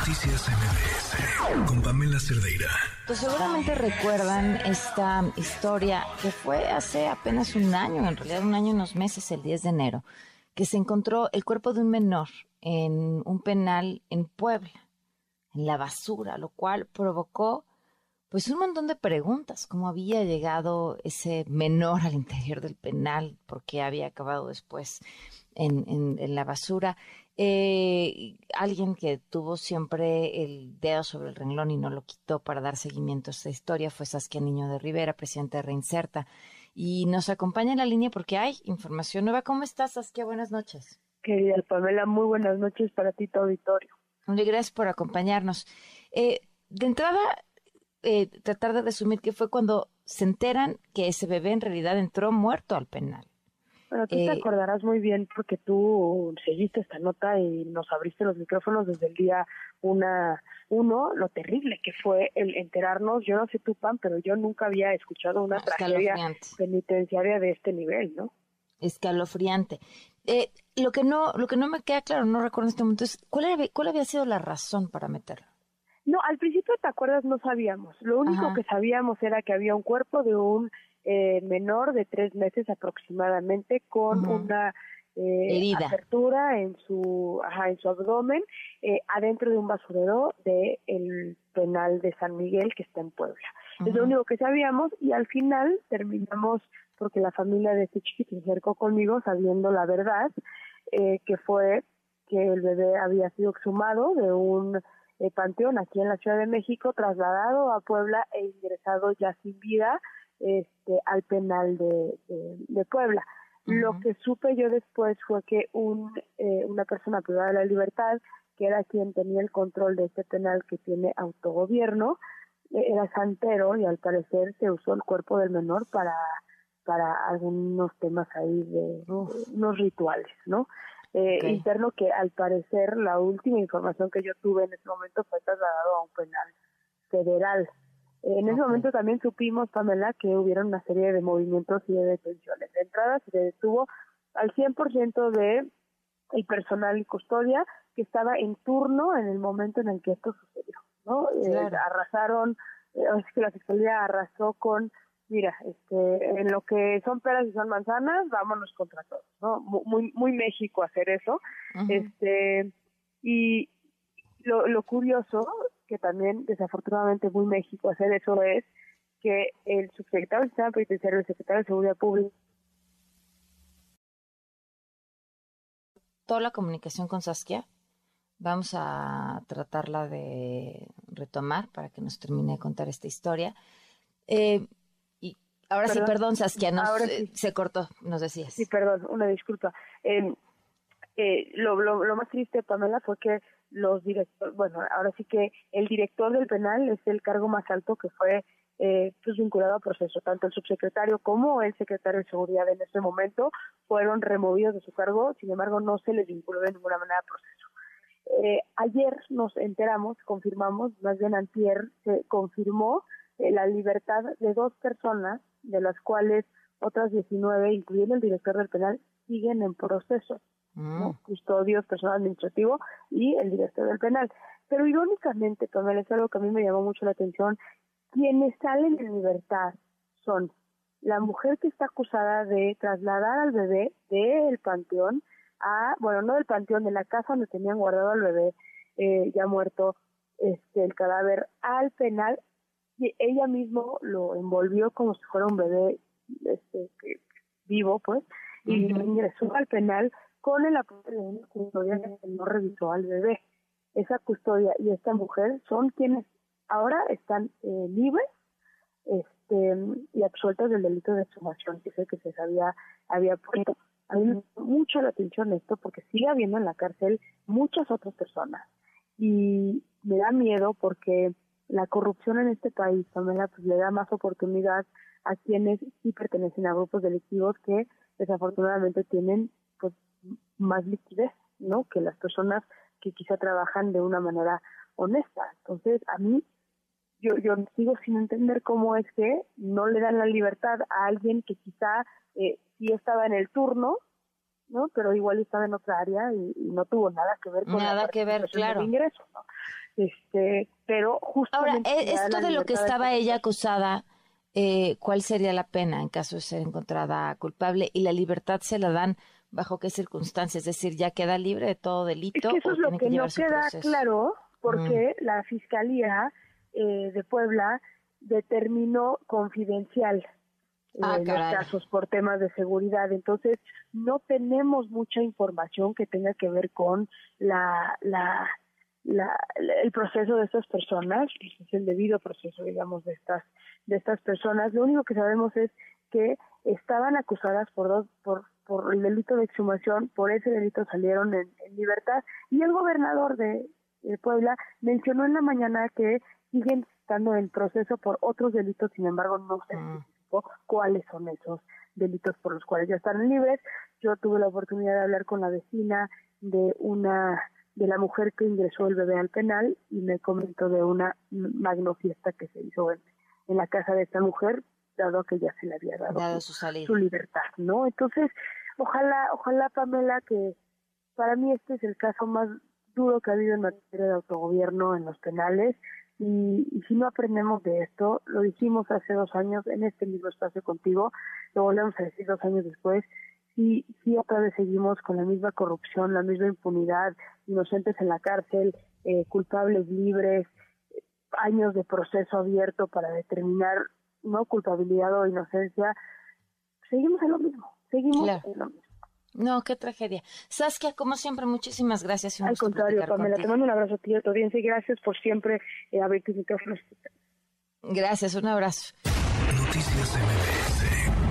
Noticias MBS con Pamela Cerdeira. Pues seguramente recuerdan esta historia que fue hace apenas un año, en realidad un año y unos meses, el 10 de enero, que se encontró el cuerpo de un menor en un penal en Puebla, en la basura, lo cual provocó pues un montón de preguntas, cómo había llegado ese menor al interior del penal, por qué había acabado después en, en, la basura. Eh, alguien que tuvo siempre el dedo sobre el renglón y no lo quitó para dar seguimiento a esta historia fue Saskia Niño de Rivera, presidenta de Reinserta. Y nos acompaña en la línea porque hay información nueva. ¿Cómo estás, Saskia? Buenas noches. Querida Pamela, muy buenas noches para ti, tu auditorio. Gracias por acompañarnos. Eh, de entrada, eh, tratar de resumir que fue cuando se enteran que ese bebé en realidad entró muerto al penal. Bueno, tú te eh, acordarás muy bien porque tú seguiste esta nota y nos abriste los micrófonos desde el día una, uno, lo terrible que fue el enterarnos, yo no sé tu pan, pero yo nunca había escuchado una tragedia penitenciaria de este nivel, ¿no? Escalofriante. Eh, lo que no, lo que no me queda claro, no recuerdo en este momento, es cuál, cuál había sido la razón para meterlo. No, al principio, ¿te acuerdas? No sabíamos. Lo único que sabíamos era que había un cuerpo de un eh, menor de tres meses aproximadamente con una eh, apertura en su, ajá, en su abdomen eh, adentro de un basurero del el penal de San Miguel que está en Puebla. Es lo único que sabíamos y al final terminamos porque la familia de este chiquito se acercó conmigo sabiendo la verdad eh, que fue que el bebé había sido exhumado de un eh, panteón aquí en la Ciudad de México, trasladado a Puebla e ingresado ya sin vida este, al penal de, de, Puebla. Lo que supe yo después fue que un, eh, una persona privada de la libertad, que era quien tenía el control de este penal que tiene autogobierno, eh, era santero y al parecer se usó el cuerpo del menor para para algunos temas ahí de, de unos rituales, ¿no? Eh, interno que al parecer la última información que yo tuve en ese momento fue trasladado a un penal federal. En ese momento también supimos, Pamela, que hubieron una serie de movimientos y de detenciones. De entrada se detuvo al 100% de el personal y custodia que estaba en turno en el momento en el que esto sucedió. ¿no? Eh, arrasaron, eh, es que la fiscalía arrasó con mira, este, en lo que son peras y son manzanas, vámonos contra todos, ¿no? Muy, muy México hacer eso. Este, y lo, lo curioso, que también desafortunadamente muy México hacer eso es que el subsecretario del Sistema Penitenciario, el secretario de Seguridad Pública, toda la comunicación con Saskia. Vamos a tratarla de retomar para que nos termine de contar esta historia. Eh, Ahora sí, perdón, Saskia, Ahora se cortó, nos decías. Sí, perdón, una disculpa. Em, eh, lo, lo, más triste, Pamela, fue que los directores, bueno, ahora sí que el director del penal es el cargo más alto que fue eh, pues vinculado al proceso. Tanto el subsecretario como el secretario de Seguridad en ese momento fueron removidos de su cargo, sin embargo no se les vinculó de ninguna manera al proceso. Eh, ayer nos enteramos, confirmamos, más bien antier se confirmó eh, la libertad de dos personas de las cuales otras 19, incluyendo el director del penal, siguen en proceso. Mm. Custodios, personal administrativo y el director del penal. Pero irónicamente, también es algo que a mí me llamó mucho la atención, quienes salen en libertad son la mujer que está acusada de trasladar al bebé del panteón a, bueno, no del panteón, de la casa donde tenían guardado al bebé eh, ya muerto, este, el cadáver, al penal y ella mismo lo envolvió como si fuera un bebé este, vivo, pues, y lo ingresó al penal con el apoyo de una custodia que no revisó al bebé. Esa custodia y esta mujer son quienes ahora están eh, libres este, y absueltas del delito de exhumación, que es el que se había, había puesto. A mí me llama mucho la atención esto porque sigue habiendo en la cárcel muchas otras personas y me da miedo porque la corrupción en este país, Pamela, pues le da más oportunidad a quienes sí pertenecen a grupos delictivos que desafortunadamente tienen pues más liquidez, ¿no? Que las personas que quizá trabajan de una manera honesta. Entonces, a mí yo yo sigo sin entender cómo es que no le dan la libertad a alguien que quizá eh, sí estaba en el turno, ¿no? Pero igual estaba en otra área y, no tuvo nada que ver con nada que ver, claro. ingreso, ¿no? Este, pero justamente... Ahora, e, esto de lo que estaba ella acusada, eh, ¿cuál sería la pena en caso de ser encontrada culpable? ¿Y la libertad se la dan bajo qué circunstancias? Es decir, ¿ya queda libre de todo delito? Es que eso es lo que, no queda claro, porque la Fiscalía eh, de Puebla determinó confidencial ah, los casos por temas de seguridad. Entonces, no tenemos mucha información que tenga que ver con la, la, la, el proceso de estas personas, es el debido proceso, digamos, de estas, de estas personas. Lo único que sabemos es que estaban acusadas por dos, por, por el delito de exhumación, por ese delito salieron en, libertad y el gobernador de, Puebla mencionó en la mañana que siguen estando en proceso por otros delitos, sin embargo no sé mm cuáles son esos delitos por los cuales ya están libres. Yo tuve la oportunidad de hablar con la vecina de una de la mujer que ingresó el bebé al penal y me comentó de una magno fiesta que se hizo en, la casa de esta mujer, dado que ya se le había dado, su, su, libertad, ¿no? Entonces, ojalá, ojalá Pamela, que para mí este es el caso más duro que ha habido en materia de autogobierno en los penales, y, si no aprendemos de esto, lo dijimos hace dos años en este mismo espacio contigo, lo volvemos a decir dos años después, si, si otra vez seguimos con la misma corrupción, la misma impunidad, inocentes en la cárcel, eh, culpables libres, años de proceso abierto para determinar no culpabilidad o inocencia, seguimos en lo mismo, seguimos en lo mismo. No, qué tragedia. Saskia, como siempre, muchísimas gracias. Al contrario, Pamela, te mando un abrazo a ti, a tu audiencia y gracias por siempre eh, abrir tus micrófonos. Gracias, un abrazo. Noticias MBS